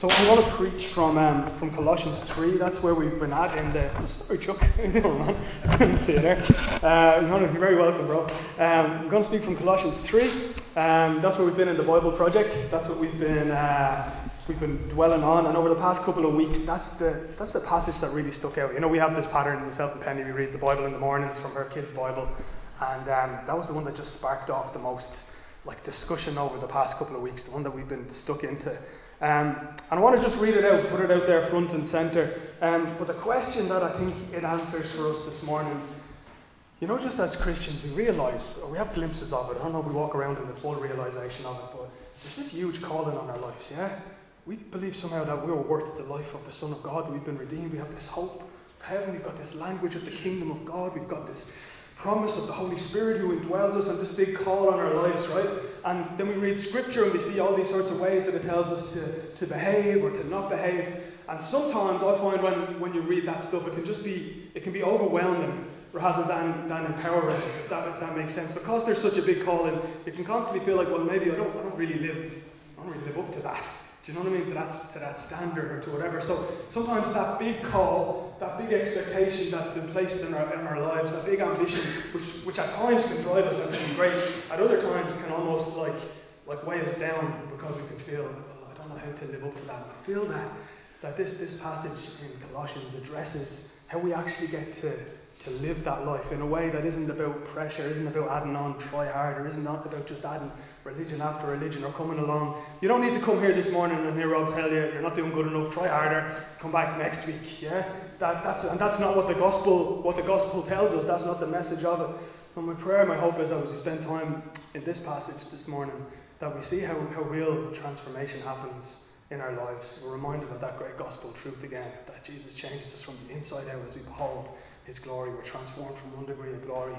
So I want to preach from um, from Colossians 3. That's where we've been at in the. Sorry, Chuck. See you there. Uh, you're very welcome, bro. Um, I'm going to speak from Colossians 3. Um, that's where we've been in the Bible project. That's what we've been uh, we've been dwelling on. And over the past couple of weeks, that's the that's the passage that really stuck out. You know, we have this pattern in myself and Penny. We read the Bible in the mornings from her kids' Bible, and um, that was the one that just sparked off the most like discussion over the past couple of weeks. The one that we've been stuck into. Um, and I want to just read it out, put it out there front and centre. Um, but the question that I think it answers for us this morning, you know, just as Christians, we realise, or we have glimpses of it. I don't know if we walk around in the full realisation of it, but there's this huge calling on our lives, yeah? We believe somehow that we're worth the life of the Son of God. We've been redeemed. We have this hope of heaven. We've got this language of the kingdom of God. We've got this promise of the Holy Spirit who indwells us and this big call on our lives, right? And then we read scripture and we see all these sorts of ways that it tells us to, to behave or to not behave. And sometimes I find when, when you read that stuff, it can just be, it can be overwhelming rather than, than empowering. That, that makes sense. Because there's such a big calling, you can constantly feel like, well, maybe I don't, I don't really live, I don't really live up to that. Do you know what I mean? To that, to that standard or to whatever. So sometimes that big call, that big expectation that's been placed in our, in our lives, that big ambition, which, which at times can drive us and be great, at other times can almost like, like weigh us down because we can feel, well, I don't know how to live up to that. I feel that, that this, this passage in Colossians addresses how we actually get to, to live that life in a way that isn't about pressure, isn't about adding on, try harder, isn't not about just adding religion after religion or coming along. You don't need to come here this morning and hear Rob tell you you're not doing good enough, try harder, come back next week. Yeah? That, that's, and that's not what the gospel what the gospel tells us, that's not the message of it. And my prayer, my hope is that as we spend time in this passage this morning, that we see how, how real transformation happens in our lives. We're reminded of that great gospel truth again, that Jesus changes us from the inside out as we behold his glory. We're transformed from one degree of glory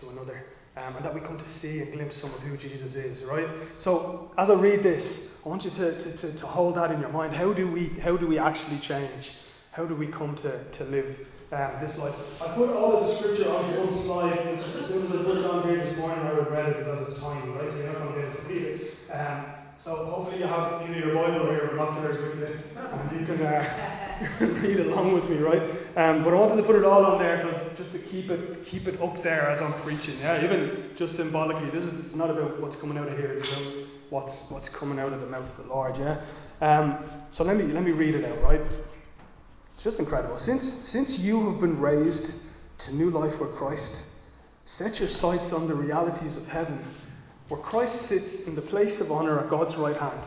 to another. Um, and that we come to see and glimpse some of who Jesus is, right? So, as I read this, I want you to, to, to, to, hold that in your mind. How do we, how do we actually change? How do we come to, to live um, this life? I put all of the scripture on one slide, which as soon as I put it on here this morning, I regret it because it's tiny, right? So you're not going to be able to read it. Um, so hopefully you have either your Bible or your binoculars with you, and you can uh, read along with me, right? Um, but I wanted to put it all on there because just to keep it keep it up there as I'm preaching. Yeah, even just symbolically, this is not about what's coming out of here; it's about what's what's coming out of the mouth of the Lord. Yeah. Um, so let me let me read it out, right? It's just incredible. Since since you have been raised to new life with Christ, set your sights on the realities of heaven where Christ sits in the place of honour at God's right hand.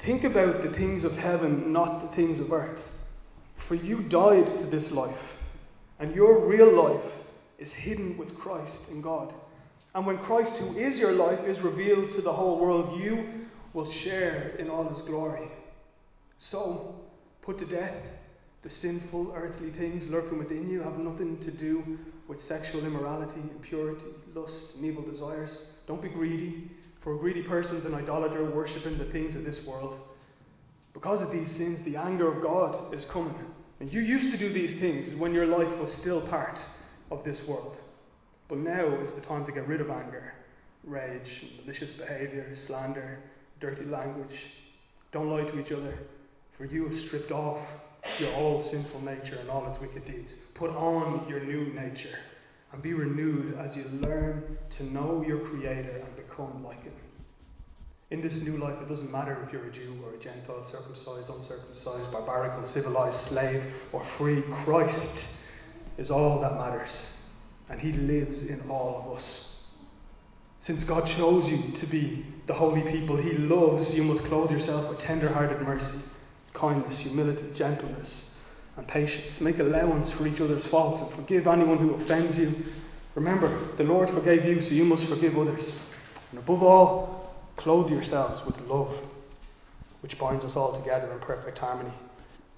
Think about the things of heaven, not the things of earth. For you died to this life, and your real life is hidden with Christ in God. And when Christ, who is your life, is revealed to the whole world, you will share in all his glory. So, put to death the sinful earthly things lurking within you have nothing to do with sexual immorality, impurity, lust, and evil desires. Don't be greedy, for a greedy person is an idolater worshipping the things of this world. Because of these sins, the anger of God is coming. And you used to do these things when your life was still part of this world. But now is the time to get rid of anger, rage, malicious behaviour, slander, dirty language. Don't lie to each other, for you have stripped off your old sinful nature and all its wicked deeds. Put on your new nature and be renewed as you learn to know your Creator and become like Him. In this new life, it doesn't matter if you're a Jew or a Gentile, circumcised, uncircumcised, barbaric, uncivilized, slave, or free. Christ is all that matters, and He lives in all of us. Since God chose you to be the holy people He loves, you must clothe yourself with tender hearted mercy kindness, humility, gentleness, and patience. Make allowance for each other's faults and forgive anyone who offends you. Remember, the Lord forgave you, so you must forgive others. And above all, clothe yourselves with love, which binds us all together in perfect harmony.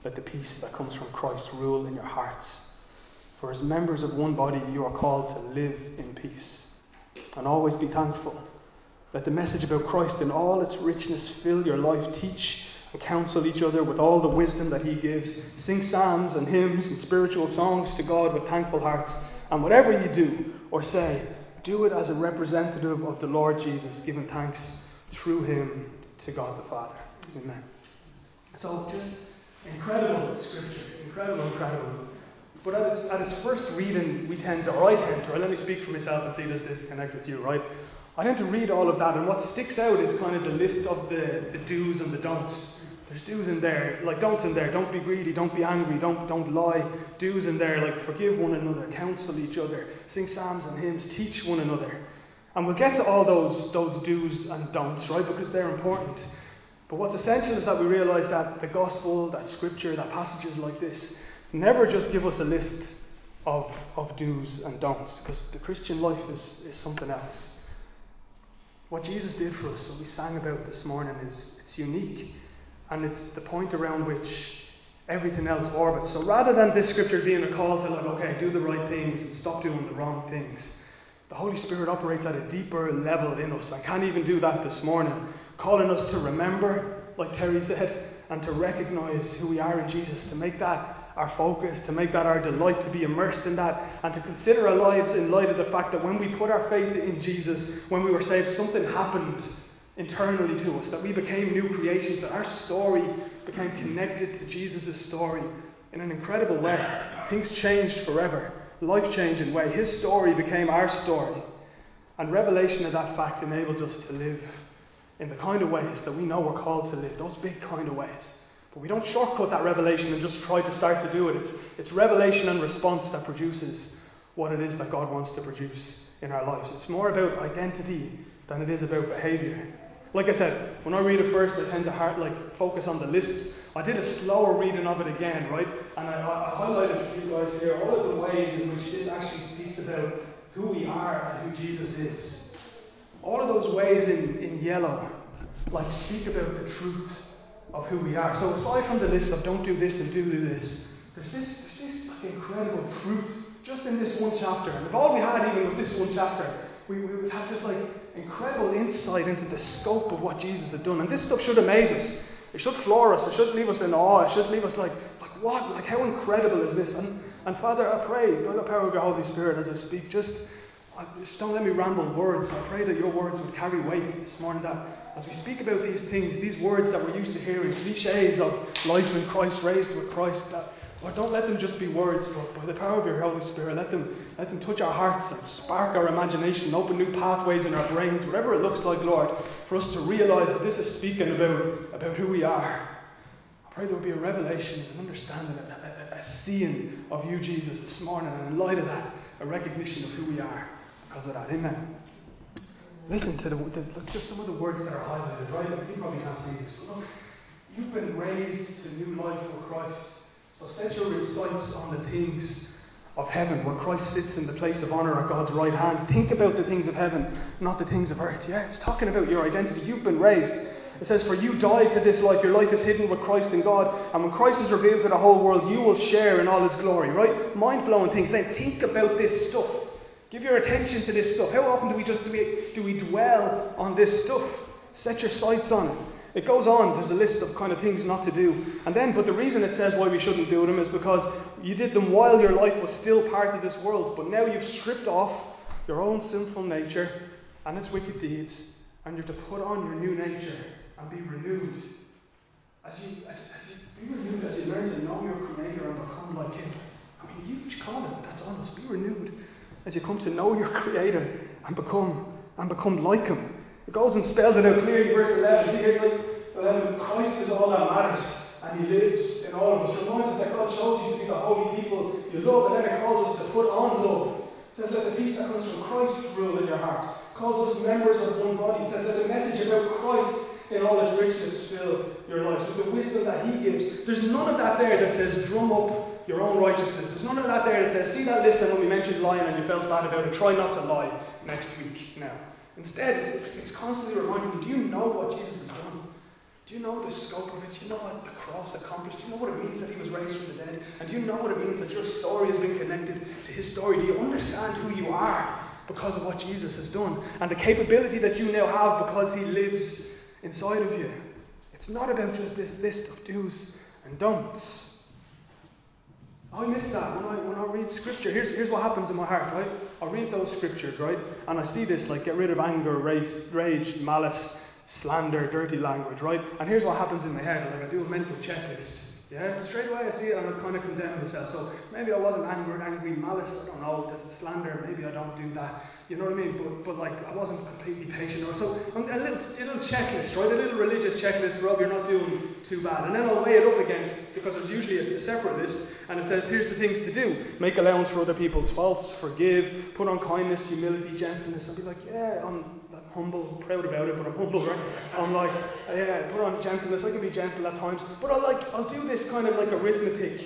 Let the peace that comes from Christ rule in your hearts. For as members of one body, you are called to live in peace. And always be thankful. Let the message about Christ in all its richness fill your life. Teach and counsel each other with all the wisdom that He gives. Sing psalms and hymns and spiritual songs to God with thankful hearts. And whatever you do or say, do it as a representative of the Lord Jesus, giving thanks through Him to God the Father. Amen. So just incredible scripture, incredible, incredible. But at its, at its first reading, we tend to, or I tend to, right, let me speak for myself and see does this connect with you, right? I tend to read all of that, and what sticks out is kind of the list of the, the do's and the don'ts. There's do's in there, like don'ts in there. Don't be greedy, don't be angry, don't, don't lie. Do's in there, like forgive one another, counsel each other, sing psalms and hymns, teach one another. And we'll get to all those, those do's and don'ts, right, because they're important. But what's essential is that we realize that the gospel, that scripture, that passages like this, never just give us a list of, of do's and don'ts, because the Christian life is, is something else. What Jesus did for us, what we sang about this morning, is it's unique. And it's the point around which everything else orbits. So rather than this scripture being a call to like, okay, do the right things and stop doing the wrong things, the Holy Spirit operates at a deeper level in us. I can't even do that this morning. Calling us to remember, like Terry said, and to recognize who we are in Jesus, to make that our focus, to make that our delight, to be immersed in that, and to consider our lives in light of the fact that when we put our faith in Jesus, when we were saved, something happened internally to us, that we became new creations, that our story became connected to Jesus' story in an incredible way. Things changed forever, life changing way. His story became our story. And revelation of that fact enables us to live in the kind of ways that we know we're called to live, those big kind of ways. But we don't shortcut that revelation and just try to start to do it. It's, it's revelation and response that produces what it is that God wants to produce in our lives. It's more about identity than it is about behavior. Like I said, when I read it first, I tend to heart, like focus on the lists. I did a slower reading of it again, right? And I, I highlighted for you guys here all of the ways in which this actually speaks about who we are and who Jesus is. All of those ways in, in yellow, like speak about the truth of who we are. So aside from the list of don't do this and do this, there's this, there's this like incredible truth just in this one chapter. And if all we had even was this one chapter, we, we would have just like incredible insight into the scope of what Jesus had done. And this stuff should amaze us. It should floor us. It should leave us in awe. It should leave us like, like what? Like how incredible is this? And, and Father, I pray, by the power of your Holy Spirit, as I speak, just, just don't let me ramble words. I pray that your words would carry weight this morning. That as we speak about these things, these words that we're used to hearing, cliches of life in Christ, raised with Christ, that Lord, don't let them just be words, but by the power of your Holy Spirit, let them, let them touch our hearts and spark our imagination, open new pathways in our brains, whatever it looks like, Lord, for us to realize that this is speaking about, about who we are. I pray there will be a revelation, an understanding, a, a, a seeing of you, Jesus, this morning, and in light of that, a recognition of who we are because of that. Amen. Listen to the, the just some of the words that are highlighted, right? You probably can't see this, but look, you've been raised to new life with Christ. So set your sights on the things of heaven, where Christ sits in the place of honour at God's right hand. Think about the things of heaven, not the things of earth. Yeah, it's talking about your identity. You've been raised. It says, For you died to this life. Your life is hidden with Christ in God. And when Christ is revealed to the whole world, you will share in all his glory. Right? Mind blowing things. Saying, think about this stuff. Give your attention to this stuff. How often do we just do we, do we dwell on this stuff? Set your sights on it. It goes on, there's a list of kind of things not to do. And then, but the reason it says why we shouldn't do them is because you did them while your life was still part of this world, but now you've stripped off your own sinful nature and its wicked deeds, and you're to put on your new nature and be renewed. As you, as, as you be renewed, as you learn to know your Creator and become like Him. I mean, huge comment that's on us. Be renewed as you come to know your Creator and become and become like Him. It goes and spells it out clearly, verse 11. See here, like, 11, Christ is all that matters, and He lives in all of us. Reminds us that God chose you to be the holy people you love, and then it calls us to put on love. It says, let the peace that comes from Christ rule in your heart. It calls us members of one body. It says, let the message about Christ in all its richness fill your lives. With the wisdom that He gives. There's none of that there that says, drum up your own righteousness. There's none of that there that says, see that list and when we mentioned lying and you felt bad about it, try not to lie next week now. Instead, it's, constantly reminding you, do you know what Jesus has done? Do you know the scope of it? Do you know what the cross accomplished? Do you know what it means that he was raised from the dead? And do you know what it means that your story has been connected to his story? Do you understand who you are because of what Jesus has done? And the capability that you now have because he lives inside of you. It's not about just this list of do's and don'ts. I miss that when I when I read scripture. Here's here's what happens in my heart, right? I read those scriptures, right? And I see this like get rid of anger, rage, rage, malice, slander, dirty language, right? And here's what happens in my head. Like I do a mental checklist. Yeah, straight away I see it and I kind of condemn myself. So maybe I wasn't angry, angry malice. I don't know. This is slander. Maybe I don't do that. You know what I mean? But but like I wasn't completely patient. Or so a little a little checklist, right? A little religious checklist. Rob, you're not doing too bad. And then I'll weigh it up against because there's usually a, a separate list, and it says here's the things to do: make allowance for other people's faults, forgive, put on kindness, humility, gentleness. I'll be like, yeah, I'm humble, proud about it, but I'm humble, right? I'm like, yeah, put on gentleness. I can be gentle at times, but I'll like, I'll do this kind of like arithmetic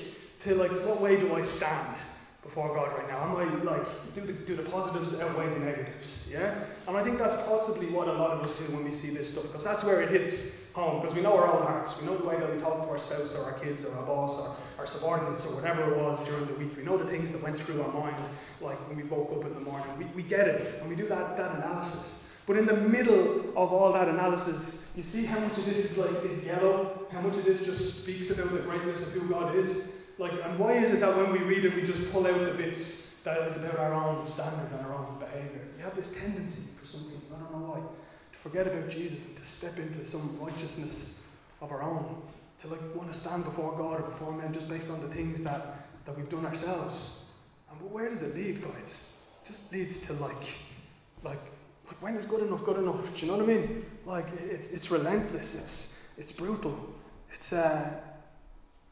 to like, what way do I stand before God right now? Am I like, do the, do the positives outweigh the negatives? Yeah, and I think that's possibly what a lot of us do when we see this stuff, because that's where it hits home, because we know our own hearts, we know the way that we talk to our spouse or our kids or our boss or our subordinates or whatever it was during the week. We know the things that went through our mind, like when we woke up in the morning. We, we get it, and we do that, that analysis. But in the middle of all that analysis, you see how much of this is like is yellow, how much of this just speaks about the greatness of who God is. Like, and why is it that when we read it, we just pull out the bits that is about our own standard and our own behaviour? We have this tendency, for some reason, I don't know why, to forget about Jesus and to step into some righteousness of our own, to like want to stand before God or before men just based on the things that, that we've done ourselves. And but where does it lead, guys? It just leads to like like when is good enough good enough? Do you know what I mean? Like it's it's relentless. It's it's brutal. It's uh,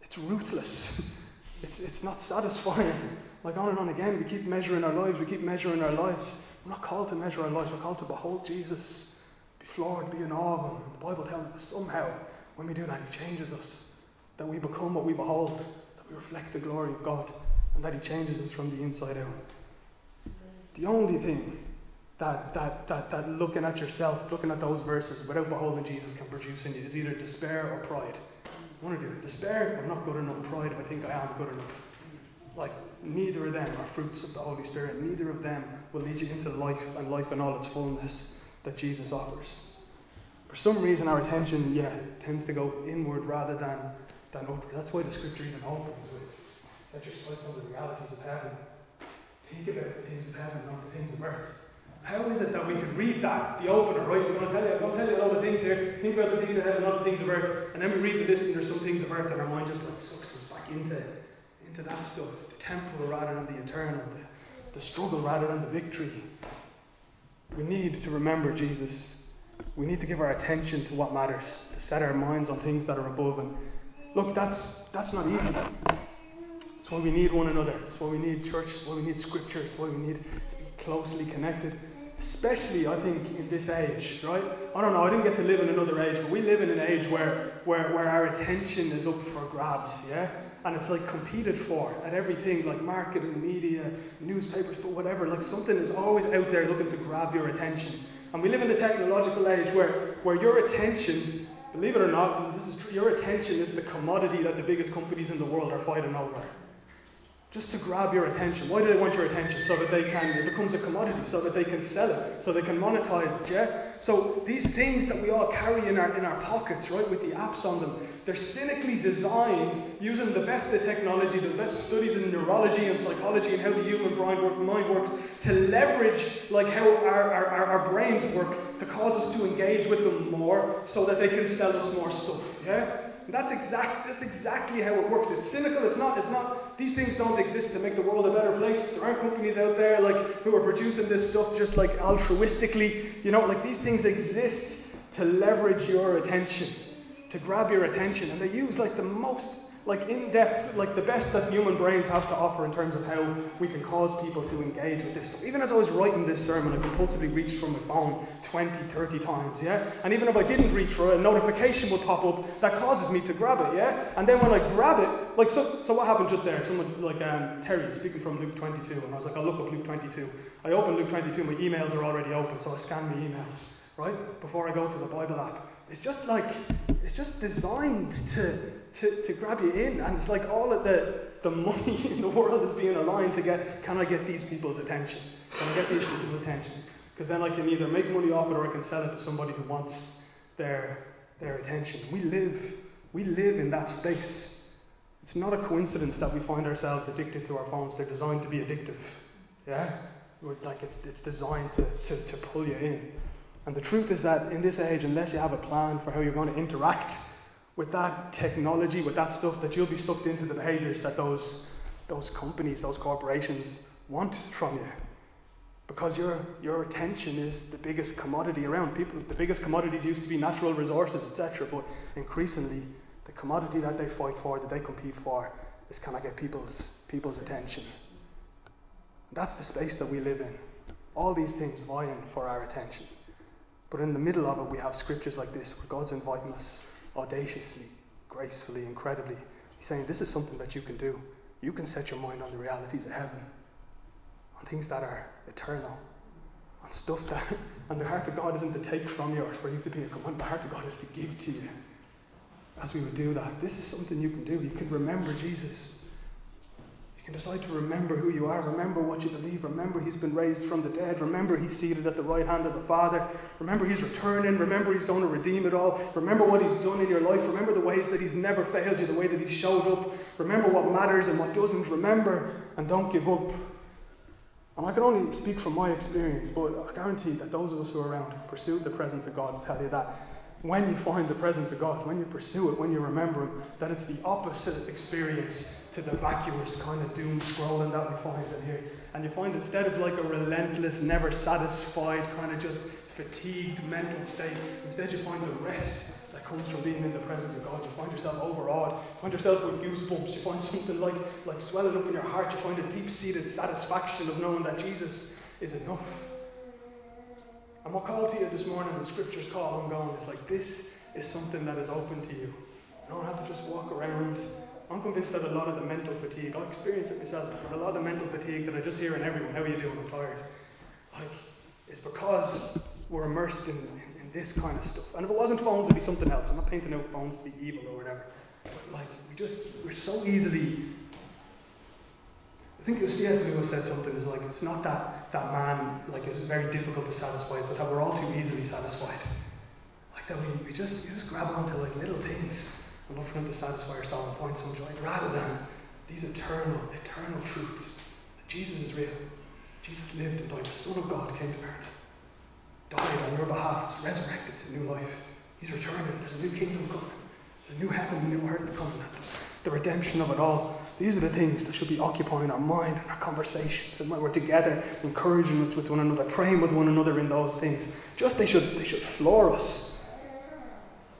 it's ruthless. it's it's not satisfying. Like on and on again, we keep measuring our lives. We keep measuring our lives. We're not called to measure our lives. We're called to behold Jesus, be floored, be in awe of. The Bible tells us somehow when we do that, He changes us. That we become what we behold. That we reflect the glory of God, and that He changes us from the inside out. The only thing that, that, that, that looking at yourself, looking at those verses without beholding Jesus can produce in you is either despair or pride. One or the other. Despair, I'm not good enough. Pride, I think I am good enough. Like, neither of them are fruits of the Holy Spirit. Neither of them will lead you into life and life in all its fullness that Jesus offers. For some reason, our attention, yeah, tends to go inward rather than, than upward. That's why the scripture even opens with set your sights on the realities of heaven. Think about the things of heaven, not the things of earth. How is it that we could read that, the opener, right? I'm going to tell you, I'm going to tell you all the things here. Think about the things of heaven, not the things of earth. And then we read the list, and there's some things of earth, and our mind just like sucks us back into, into that stuff. The temporal rather than the eternal, the, the struggle rather than the victory. We need to remember Jesus. We need to give our attention to what matters, to set our minds on things that are above. And look, that's that's not easy. That's why we need one another. That's why we need church. That's why we need scripture. That's why we need to be closely connected especially I think in this age, right? I don't know, I didn't get to live in another age, but we live in an age where, where, where our attention is up for grabs, yeah? And it's like competed for at everything, like marketing, media, newspapers, but whatever. Like something is always out there looking to grab your attention. And we live in a technological age where, where your attention, believe it or not, this is your attention is the commodity that the biggest companies in the world are fighting over just to grab your attention. Why do they want your attention? So that they can, it becomes a commodity, so that they can sell it, so they can monetize it, yeah? So these things that we all carry in our, in our pockets, right, with the apps on them, they're cynically designed using the best of technology, the best studies in neurology and psychology and how the human mind works to leverage like how our, our, our brains work to cause us to engage with them more so that they can sell us more stuff, yeah? That's, exact, that's exactly how it works. It's cynical. It's not, it's not, these things don't exist to make the world a better place. There aren't companies out there like who are producing this stuff just like altruistically. You know, like these things exist to leverage your attention, to grab your attention. And they use like the most like in depth, like the best that human brains have to offer in terms of how we can cause people to engage with this. Even as I was writing this sermon, I compulsively reached for my phone 20, 30 times, yeah? And even if I didn't reach for it, a notification would pop up that causes me to grab it, yeah? And then when I grab it, like, so, so what happened just there? Someone, like um, Terry, speaking from Luke 22, and I was like, I'll look up Luke 22. I open Luke 22, my emails are already open, so I scan my emails, right? Before I go to the Bible app. It's just like, it's just designed to to, to grab you in. And it's like all of the, the money in the world is being aligned to get, can I get these people's attention? Can I get these people's attention? Because then I can either make money off it or I can sell it to somebody who wants their, their attention. We live, we live in that space. It's not a coincidence that we find ourselves addicted to our phones. They're designed to be addictive. Yeah? Like it's, it's designed to, to, to pull you in. And the truth is that in this age, unless you have a plan for how you're going to interact with that technology, with that stuff, that you'll be sucked into the behaviors that those, those companies, those corporations want from you. Because your, your attention is the biggest commodity around. People, the biggest commodities used to be natural resources, etc. But increasingly, the commodity that they fight for, that they compete for, is can I get people's, people's attention? That's the space that we live in. All these things vying for our attention. But in the middle of it, we have scriptures like this where God's inviting us audaciously, gracefully, incredibly. He's saying, This is something that you can do. You can set your mind on the realities of heaven, on things that are eternal, on stuff that, and the heart of God isn't to take from you or for you to be a command. The heart of God is to give to you. As we would do that, this is something you can do. You can remember Jesus. You can decide to remember who you are, remember what you believe, remember He's been raised from the dead, remember He's seated at the right hand of the Father, remember He's returning, remember He's going to redeem it all, remember what He's done in your life, remember the ways that He's never failed you, the way that He showed up, remember what matters and what doesn't, remember and don't give up. And I can only speak from my experience, but I guarantee that those of us who are around who pursue the presence of God tell you that when you find the presence of God, when you pursue it, when you remember Him, that it's the opposite experience to the vacuous kind of doom scrolling that we find in here. And you find instead of like a relentless, never satisfied, kind of just fatigued mental state, instead you find the rest that comes from being in the presence of God. You find yourself overawed, you find yourself with goosebumps, you find something like, like swelling up in your heart, you find a deep seated satisfaction of knowing that Jesus is enough. And what calls to you this morning, the scriptures call on going, is like this is something that is open to you. You don't have to just walk around. I'm convinced that a lot of the mental fatigue, I experience it myself, but a lot of the mental fatigue that I just hear in everyone, how are you doing, I'm tired, like, is because we're immersed in, in, in, this kind of stuff. And if it wasn't phones, it'd be something else. I'm not painting out phones to be evil or whatever. But like, we just, we're so easily I think C.S. Lewis said something is like it's not that that man like it's very difficult to satisfy, but we're all too easily satisfied. Like that we, we just we just grab onto like little things and look for them to satisfy ourselves and find some joy, rather than these eternal, eternal truths. That Jesus is real. Jesus lived and died. The Son of God came to earth, died on your behalf, was resurrected to new life. He's returning. There's a new kingdom coming. There's a new heaven, a new earth coming. The redemption of it all. These are the things that should be occupying our mind and our conversations. And when we're together, encouraging us with one another, praying with one another in those things, just they should they should floor us.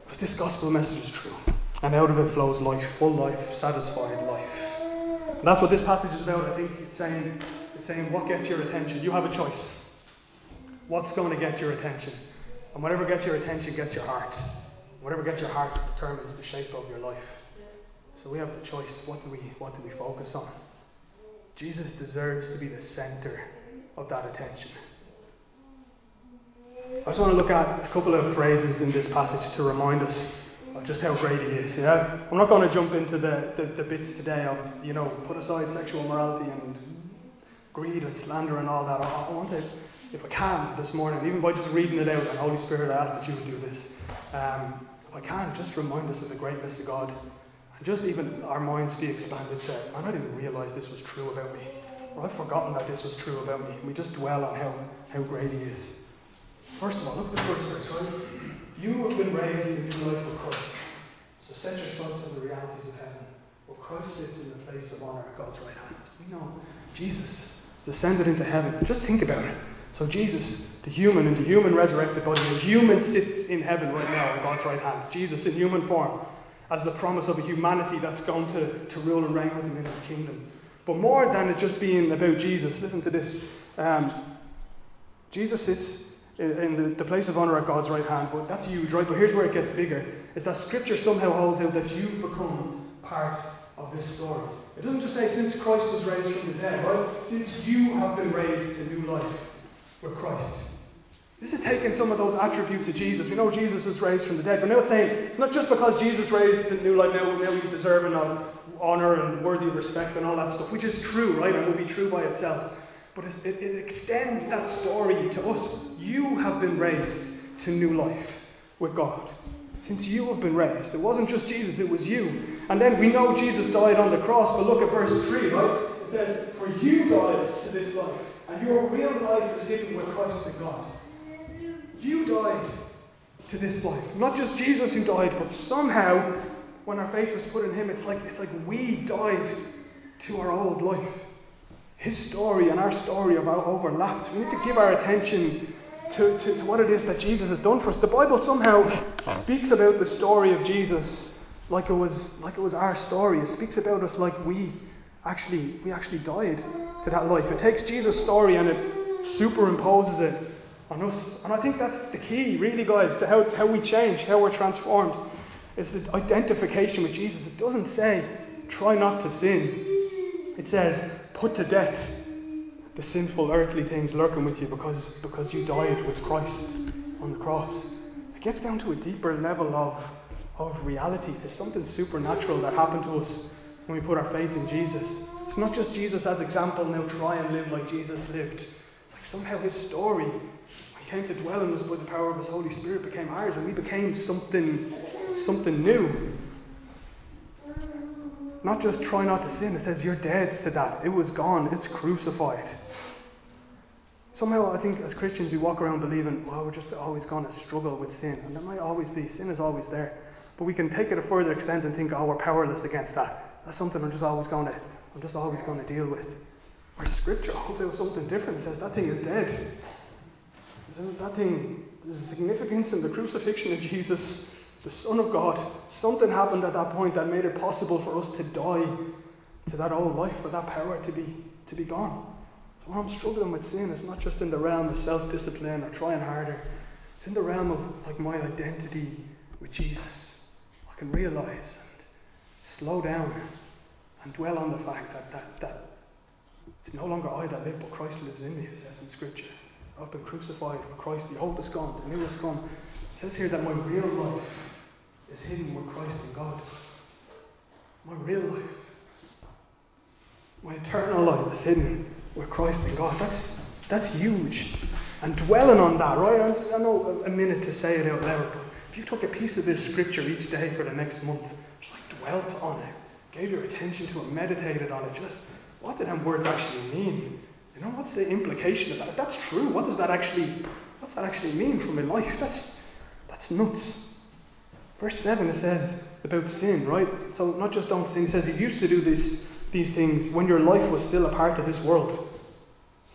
Because this gospel message is true. And out of it flows life, full life, satisfied life. And that's what this passage is about. I think it's saying it's saying what gets your attention. You have a choice. What's going to get your attention? And whatever gets your attention gets your heart. Whatever gets your heart determines the shape of your life. So we have the choice. What do we what do we focus on? Jesus deserves to be the center of that attention. I just want to look at a couple of phrases in this passage to remind us of just how great he is. Yeah? I'm not going to jump into the, the, the bits today of, you know, put aside sexual morality and greed and slander and all that. I, I want to, if I can, this morning, even by just reading it out, and Holy Spirit, I ask that you would do this. Um, if I can, just remind us of the greatness of God just even our minds be expanded to, I didn't realize this was true about me. Or I've forgotten that this was true about me. We just dwell on how, how great He is. First of all, look at the first verse, right? You have been raised in into life with Christ. So set your sights on the realities of heaven, where Christ sits in the place of honour at God's right hand. We know Jesus descended into heaven. Just think about it. So Jesus, the human in the human resurrected body, the human sits in heaven right now at God's right hand. Jesus in human form as the promise of a humanity that's going to, to rule and reign with him in his kingdom. But more than it just being about Jesus, listen to this. Um, Jesus sits in the, place of honour at God's right hand, but that's huge, right? But here's where it gets bigger: is that Scripture somehow holds out that you've become part of this story. It doesn't just say since Christ was raised from the dead, right? Since you have been raised to new life with Christ. This is taking some of those attributes of Jesus. We know Jesus was raised from the dead, but now it's saying it's not just because Jesus raised to new life, now, now he's deserving of honour and worthy of respect and all that stuff, which is true, right, and will be true by itself. But it, it extends that story to us. You have been raised to new life with God. Since you have been raised. It wasn't just Jesus, it was you. And then we know Jesus died on the cross, but look at verse 3, right? It says, For you died to this life, and your real life is hidden with Christ in God. You died to this life. Not just Jesus who died, but somehow, when our faith was put in Him, it's like, it's like we died to our old life. His story and our story are overlapped. We need to give our attention to, to, to what it is that Jesus has done for us. The Bible somehow speaks about the story of Jesus like it was like it was our story. It speaks about us like we actually we actually died to that life. It takes Jesus' story and it superimposes it on us. And I think that's the key, really, guys, to how, how we change, how we're transformed. It's the identification with Jesus. It doesn't say, try not to sin. It says, put to death the sinful earthly things lurking with you because, because you died with Christ on the cross. It gets down to a deeper level of, of reality. There's something supernatural that happened to us when we put our faith in Jesus. It's not just Jesus as example, now try and live like Jesus lived. It's like somehow his story, came to dwell in us by the power of his Holy Spirit, became ours and we became something, something new. Not just try not to sin, it says you're dead to that. It was gone, it's crucified. Somehow, I think as Christians, we walk around believing, well, we're just always going to struggle with sin. And there might always be. Sin is always there. But we can take it a further extent and think, oh, we're powerless against that. That's something I'm just always going to, I'm just always going to deal with. Where Scripture holds out something different. Says that thing is dead. That thing, there's significance in the crucifixion of Jesus the Son of God, something happened at that point that made it possible for us to die to that old life, for that power to be to be gone. So when I'm struggling with sin, it's not just in the realm of self-discipline or trying harder. It's in the realm of like my identity with Jesus. I can realize and slow down and dwell on the fact that, that, that it's no longer I that live, but Christ lives in me, it says in Scripture. I've been crucified with Christ. The old is gone, the new has come. It says here that my real life is hidden with Christ in God. My real life, my eternal life is hidden with Christ in God. That's, that's huge. And dwelling on that, right? I know a minute to say it out loud, but if you took a piece of this scripture each day for the next month, just like dwelt on it, gave your attention to it, meditated on it, just what do them words actually mean? You know, what's the implication of that? That's true, what does that actually what's that actually mean for my life? That's that's nuts. Verse 7 it says about sin, right? So not just don't sin, it says you used to do this, these things when your life was still a part of this world.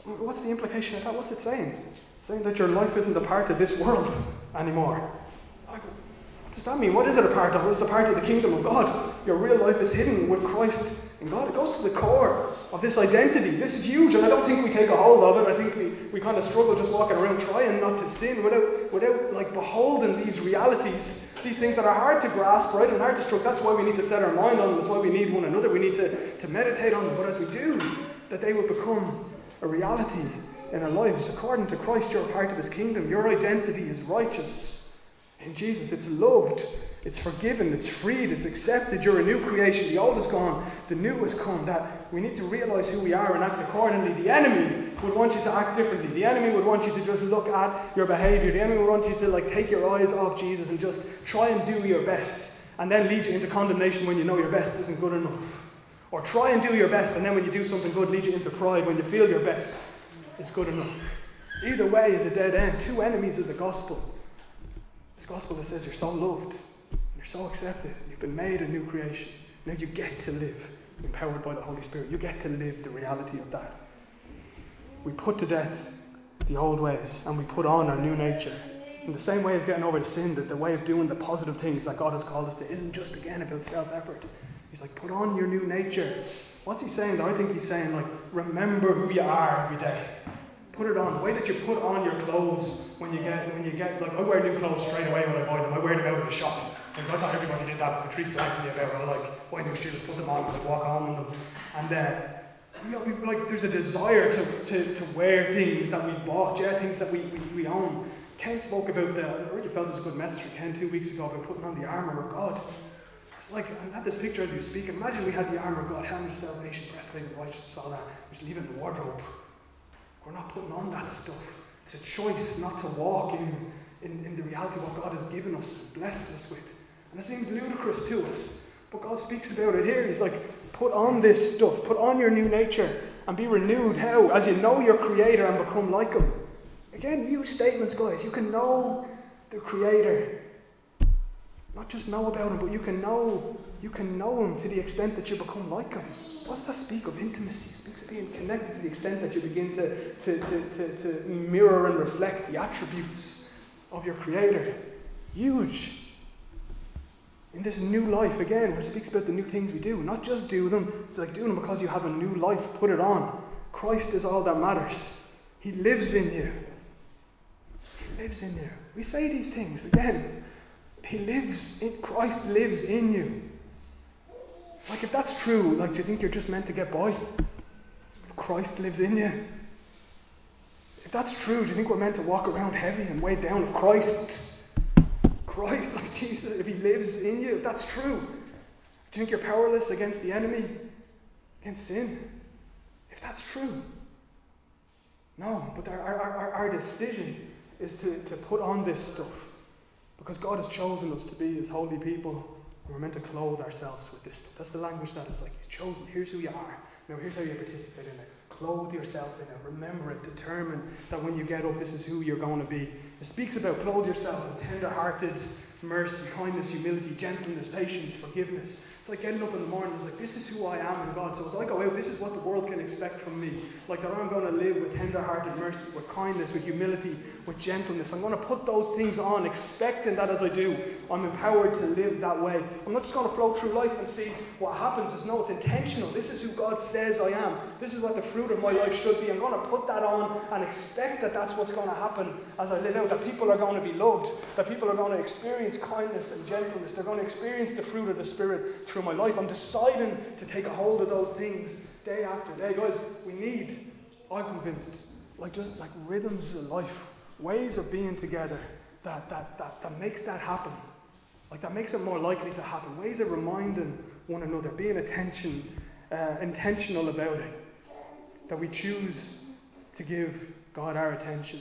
What's the implication of that? What's it saying? It's saying that your life isn't a part of this world anymore. What does that mean? What is it a part of? It's a part of the kingdom of God? Your real life is hidden with Christ in God. It goes to the core of this identity. This is huge, and I don't think we take a hold of it. I think we, we kind of struggle just walking around trying not to sin without, without like beholding these realities these things that are hard to grasp, right, and hard to struggle. That's why we need to set our mind on them. That's why we need one another. We need to, to meditate on them. But as we do, that they will become a reality in our lives. According to Christ, you're part of His kingdom. Your identity is righteous in Jesus. It's loved. It's forgiven. It's freed. It's accepted. You're a new creation. The old is gone. The new has come. That we need to realize who we are and act accordingly. The enemy would want you to act differently. The enemy would want you to just look at your behavior. The enemy would want you to like take your eyes off Jesus and just try and do your best, and then lead you into condemnation when you know your best isn't good enough. Or try and do your best, and then when you do something good, lead you into pride when you feel your best is good enough. Either way is a dead end. Two enemies of the gospel. This gospel that says you're so loved, you're so accepted, you've been made a new creation. Now you get to live empowered by the Holy Spirit. You get to live the reality of that. We put to death the old ways and we put on our new nature. In the same way as getting over the sin, that the way of doing the positive things that God has called us to isn't just again about self effort. He's like, put on your new nature. What's he saying? I think he's saying, like, remember who you are every day. Put it on. The way that you put on your clothes when you get when you get like I wear new clothes straight away when I buy them. I wear them out in the shop. Like, I thought everybody did that, but Patrice asked me about it. Like, why new shoes? Put them on and walk on in them. And uh, you know, like there's a desire to, to, to wear things that we bought, yeah, things that we, we, we own. Ken spoke about the, I already felt this good message from Ken two weeks ago about putting on the armour of God. It's like, I had this picture as you speak. Imagine we had the armour of God, helmet of salvation, breastplate of righteousness, all that. Just in the wardrobe. We're not putting on that stuff. It's a choice not to walk in, in, in the reality of what God has given us blessed us with. And it seems ludicrous to us. But God speaks about it here. He's like, put on this stuff, put on your new nature, and be renewed. How? As you know your Creator and become like Him. Again, new statements, guys. You can know the Creator. Not just know about Him, but you can know you can know Him to the extent that you become like Him. What's that speak of intimacy? It speaks of being connected to the extent that you begin to, to, to, to, to mirror and reflect the attributes of your Creator. Huge. In this new life, again, where it speaks about the new things we do, not just do them, it's like doing them because you have a new life, put it on. Christ is all that matters. He lives in you. He lives in you. We say these things again. He lives in Christ lives in you. Like if that's true, like do you think you're just meant to get by? Christ lives in you. If that's true, do you think we're meant to walk around heavy and weighed down with Christ? Christ, like Jesus, if He lives in you, if that's true, do you think you're powerless against the enemy, against sin? If that's true. No, but our, our, our, our decision is to, to put on this stuff because God has chosen us to be His holy people. And we're meant to clothe ourselves with this. That's the language that is like, He's chosen. Here's who you are. Now, here's how you participate in it. Clothe yourself in it. Remember it. Determine that when you get up, this is who you're going to be. It speaks about clothe yourself in tender hearted mercy, kindness, humility, gentleness, patience, forgiveness. It's like getting up in the morning, it's like, this is who I am in God. So as I go out, this is what the world can expect from me. Like that I'm going to live with tender hearted mercy, with kindness, with humility, with gentleness. I'm going to put those things on, expecting that as I do, I'm empowered to live that way. I'm not just going to flow through life and see what happens. Is no, it's intentional. This is who God says I am. This is what the fruit of my life should be. I'm going to put that on and expect that that's what's going to happen as I live out. That people are going to be loved. That people are going to experience kindness and gentleness. They're going to experience the fruit of the Spirit through my life. I'm deciding to take a hold of those things day after day. Guys, we need, I'm convinced, like just like rhythms of life, ways of being together that, that, that, that makes that happen. Like that makes it more likely to happen. Ways of reminding one another, being attention, uh, intentional about it. That we choose to give God our attention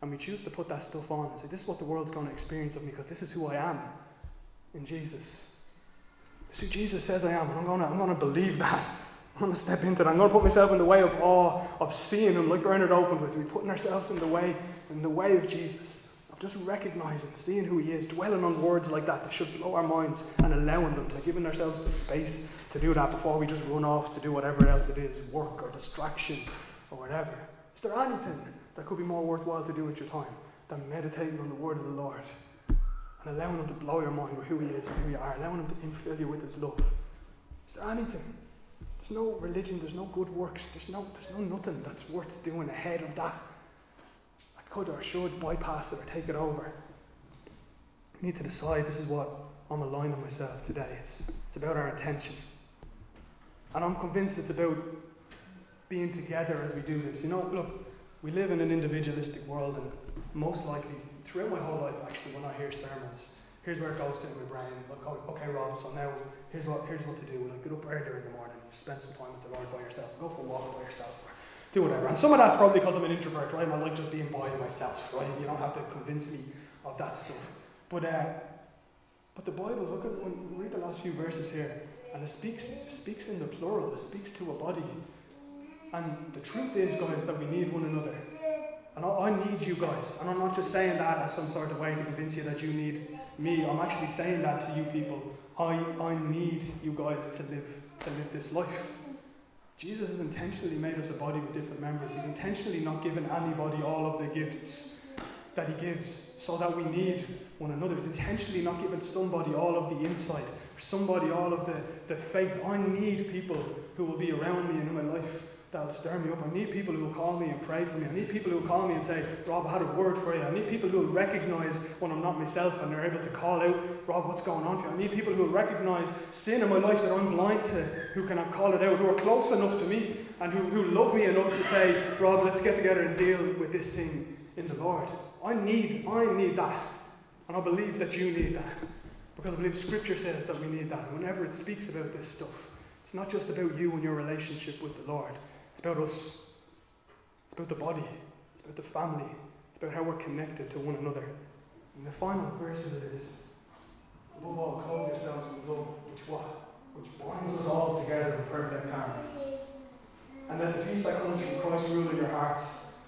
and we choose to put that stuff on and say, This is what the world's going to experience of me because this is who I am in Jesus. Is who Jesus says I am, and I'm going to, I'm to believe that. I'm going to step into that. I'm going to put myself in the way of awe of seeing Him, like Bernard opened with. We're putting ourselves in the way, in the way of Jesus. Of just recognizing, seeing who He is, dwelling on words like that that should blow our minds, and allowing them to giving ourselves the space to do that before we just run off to do whatever else it is, work or distraction or whatever. Is there anything that could be more worthwhile to do with your time than meditating on the Word of the Lord and allowing Him to blow your mind with who He is and who you are, allowing Him to infill you with His love? Is there anything? There's no religion, there's no good works, there's no, there's no nothing that's worth doing ahead of that. I could or should bypass it or take it over. I need to decide this is what I'm aligning myself today. It's, it's about our attention. And I'm convinced it's about being together as we do this. You know, look, we live in an individualistic world, and most likely, throughout my whole life, actually, when I hear sermons, here's where it goes in my brain. Like, okay, Rob, so now here's what here's what to do. Like, get up earlier in the morning, spend some time with the Lord by yourself, go for a walk by yourself, or do whatever. And some of that's probably because I'm an introvert, right? I like just being by myself, right? You don't have to convince me of that stuff. But uh, but the Bible, look at when read the last few verses here, and it speaks speaks in the plural. It speaks to a body. And the truth is, guys, that we need one another. And I, I, need you guys. And I'm not just saying that as some sort of way to convince you that you need me. I'm actually saying that to you people. I, I need you guys to live to live this life. Jesus has intentionally made us a body with different members. He's intentionally not given anybody all of the gifts that he gives so that we need one another. He's intentionally not given somebody all of the insight, somebody all of the, the faith. I need people who will be around me in my life that'll stir me up. I need people who will call me and pray for me. I need people who will call me and say, Rob, I had a word for you. I need people who will recognize when I'm not myself and they're able to call out, Rob, what's going on here? I need people who will recognize sin in my life that I'm blind to, who can call it out, who are close enough to me and who, who love me enough to say, Rob, let's get together and deal with this thing in the Lord. I need, I need that. And I believe that you need that. Because I believe Scripture says that we need that. And whenever it speaks about this stuff, it's not just about you and your relationship with the Lord. It's about us. It's about the body. It's about the family. It's about how we're connected to one another. And the final verse of it is, above all, clothe yourselves with love, which what? Which binds us all together in perfect harmony. And let the peace that comes from Christ rule in your hearts,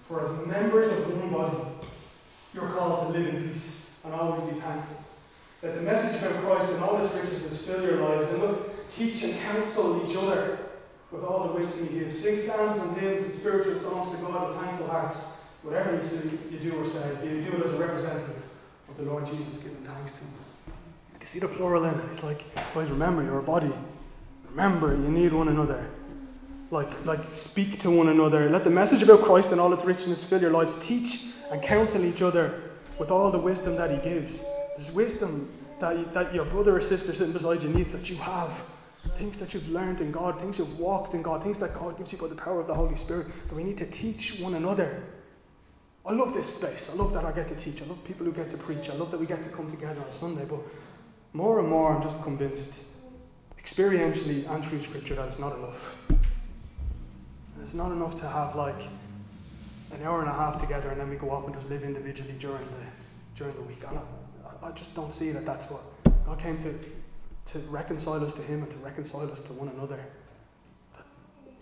For as members of one body, you're called to live in peace and always be thankful. Let the message about Christ and all its riches fill your lives, and look, teach and counsel each other with all the wisdom He gives. Sing psalms and hymns and spiritual songs to God with thankful hearts. Whatever you, say, you do or say, you do it as a representative of the Lord Jesus, giving thanks to Him. You see the plural in it. It's like, guys, remember, you're a body. Remember, you need one another. Like, like, speak to one another. Let the message about Christ and all its richness fill your lives. Teach and counsel each other with all the wisdom that He gives. There's wisdom that, you, that your brother or sister sitting beside you needs that you have. Things that you've learned in God, things you've walked in God, things that God gives you by the power of the Holy Spirit. But we need to teach one another. I love this space. I love that I get to teach. I love people who get to preach. I love that we get to come together on Sunday. But more and more, I'm just convinced, experientially and through Scripture, that it's not enough. It's not enough to have like an hour and a half together and then we go off and just live individually during the during the week. I, I just don't see that that's what God came to to reconcile us to Him and to reconcile us to one another.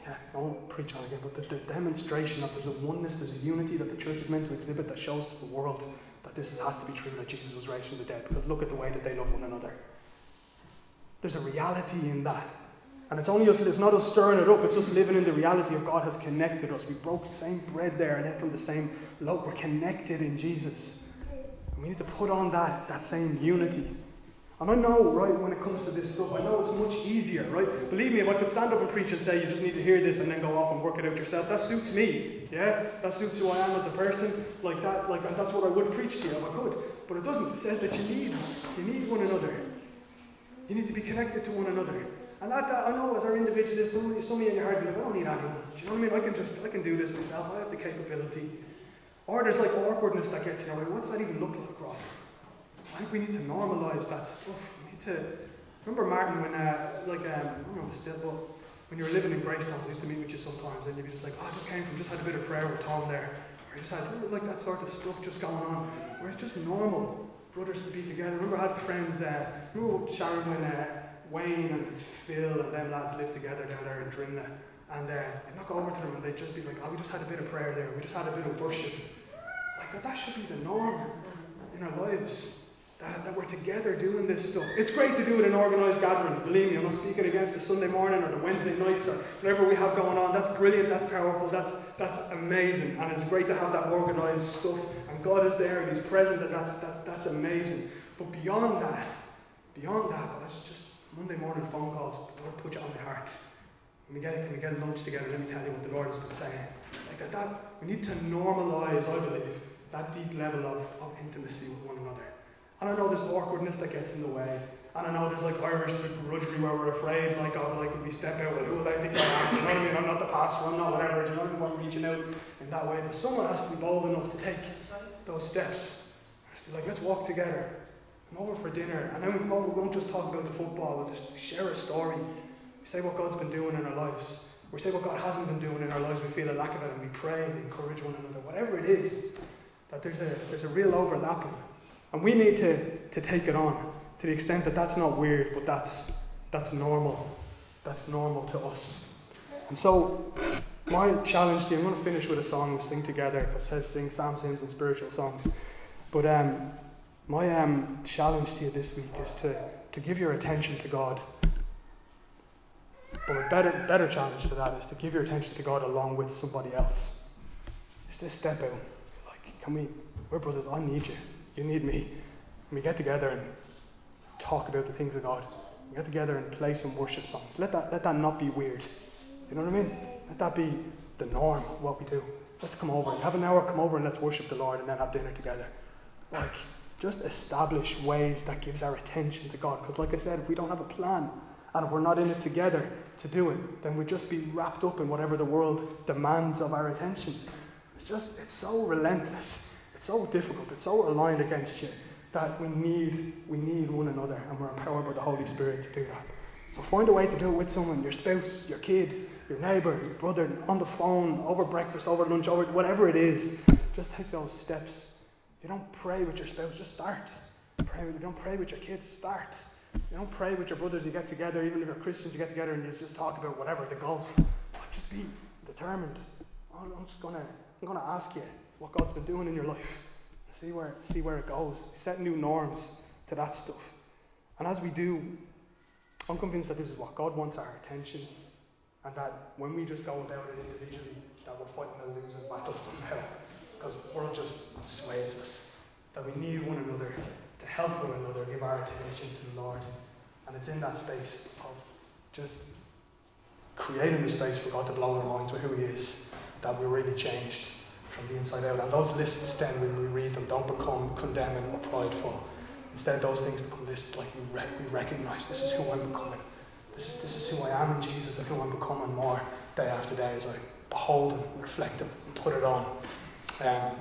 Yeah, I won't preach on again, but the, the demonstration that there's a oneness, there's a unity that the church is meant to exhibit that shows to the world that this has to be true that Jesus was raised from the dead. Because look at the way that they love one another. There's a reality in that. And it's only us, it's not us stirring it up, it's us living in the reality of God has connected us. We broke the same bread there and ate from the same loaf. We're connected in Jesus. And we need to put on that, that same unity. And I know, right, when it comes to this stuff, I know it's much easier, right? Believe me, if I could stand up and preach and say you just need to hear this and then go off and work it out yourself, that suits me. Yeah? That suits who I am as a person. Like that, like and that's what I would preach to you if I could. But it doesn't. It says that you need you need one another. You need to be connected to one another. And that, that I know as our individualists, some, some of you in your heart be like, I don't need anyone. Do you know what I mean? I can just I can do this myself. I have the capability. Or there's like awkwardness that gets in you know, what's that even look like, Rob? I think we need to normalise that stuff. We need to remember Martin when uh, like um, I don't know if still but when you were living in Greystones, I used to meet with you sometimes and you'd be just like, Oh, I just came from just had a bit of prayer with Tom there. Or just had like that sort of stuff just going on. Where it's just normal brothers to be together. Remember I had friends uh remember Sharon when uh, Wayne and Phil and them lads lived together down there in Drimnagh. And uh, I'd knock over to them and they'd just be like, Oh, we just had a bit of prayer there, we just had a bit of worship. Like that should be the norm in our lives that, that we're together doing this stuff. It's great to do it in organised gatherings, believe me. I'm not speaking against the Sunday morning or the Wednesday nights or whatever we have going on. That's brilliant, that's powerful, that's, that's amazing. And it's great to have that organised stuff. And God is there and He's present, and that's, that's, that's amazing. But beyond that, beyond that, that's just Monday morning phone calls. Lord, put you on my heart. Can we get, can we get lunch together? Let me tell you what the Lord is saying. Like that, we need to normalise, I believe, that deep level of, of intimacy with one another. And I know there's awkwardness that gets in the way. And I know there's like Irish begrudgery where we're afraid, like, oh, like, we step out, well, who will I think I am? You know what I mean? I'm not the pastor, I'm not whatever. Do you know what I mean? I'm reaching out in that way. But someone has to be bold enough to take those steps. Just like, let's walk together. Come over for dinner. And then we won't just talk about the football, we'll just share a story. We say what God's been doing in our lives. We say what God hasn't been doing in our lives. We feel a lack of it and we pray and encourage one another. Whatever it is, that there's a, there's a real overlapping. And we need to, to take it on to the extent that that's not weird, but that's, that's normal. That's normal to us. And so, my challenge to you, I'm going to finish with a song we sing together. It says sing psalms, hymns, and spiritual songs. But um, my um, challenge to you this week is to, to give your attention to God. But a better, better challenge to that is to give your attention to God along with somebody else. Just to step out. Like, can we, we're brothers, I need you. You need me. And we get together and talk about the things of God. We get together and play some worship songs. Let that, let that not be weird. You know what I mean? Let that be the norm what we do. Let's come over. Have an hour, come over and let's worship the Lord and then have dinner together. Like, just establish ways that gives our attention to God. Because, like I said, if we don't have a plan and if we're not in it together to do it, then we'd just be wrapped up in whatever the world demands of our attention. It's just, it's so relentless. So difficult. It's so aligned against you that we need, we need one another and we're empowered by the Holy Spirit to do that. So find a way to do it with someone, your spouse, your kids, your neighbour, your brother, on the phone, over breakfast, over lunch, over whatever it is. Just take those steps. You don't pray with your spouse, just start. Pray with, you don't pray with your kids, start. You don't pray with your brothers, you get together, even if you're Christians, you get together and you just talk about whatever, the golf. Just be determined. I'm just to I'm to ask you what God's been doing in your life. See where, see where it goes. Set new norms to that stuff. And as we do, I'm convinced that this is what God wants our attention. And that when we just go about it individually, that we're fighting a losing battle somehow. Because the world just sways us. That we need one another to help one another give our attention to the Lord. And it's in that space of just creating the space for God to blow our minds with who He is that we're really changed from the inside out. And those lists then, when we read them, don't become condemning or prideful. Instead, those things become lists like we, re- we recognize this is who I'm becoming. This is, this is who I am in Jesus and who I'm becoming more day after day as I behold and reflect and put it on. Um,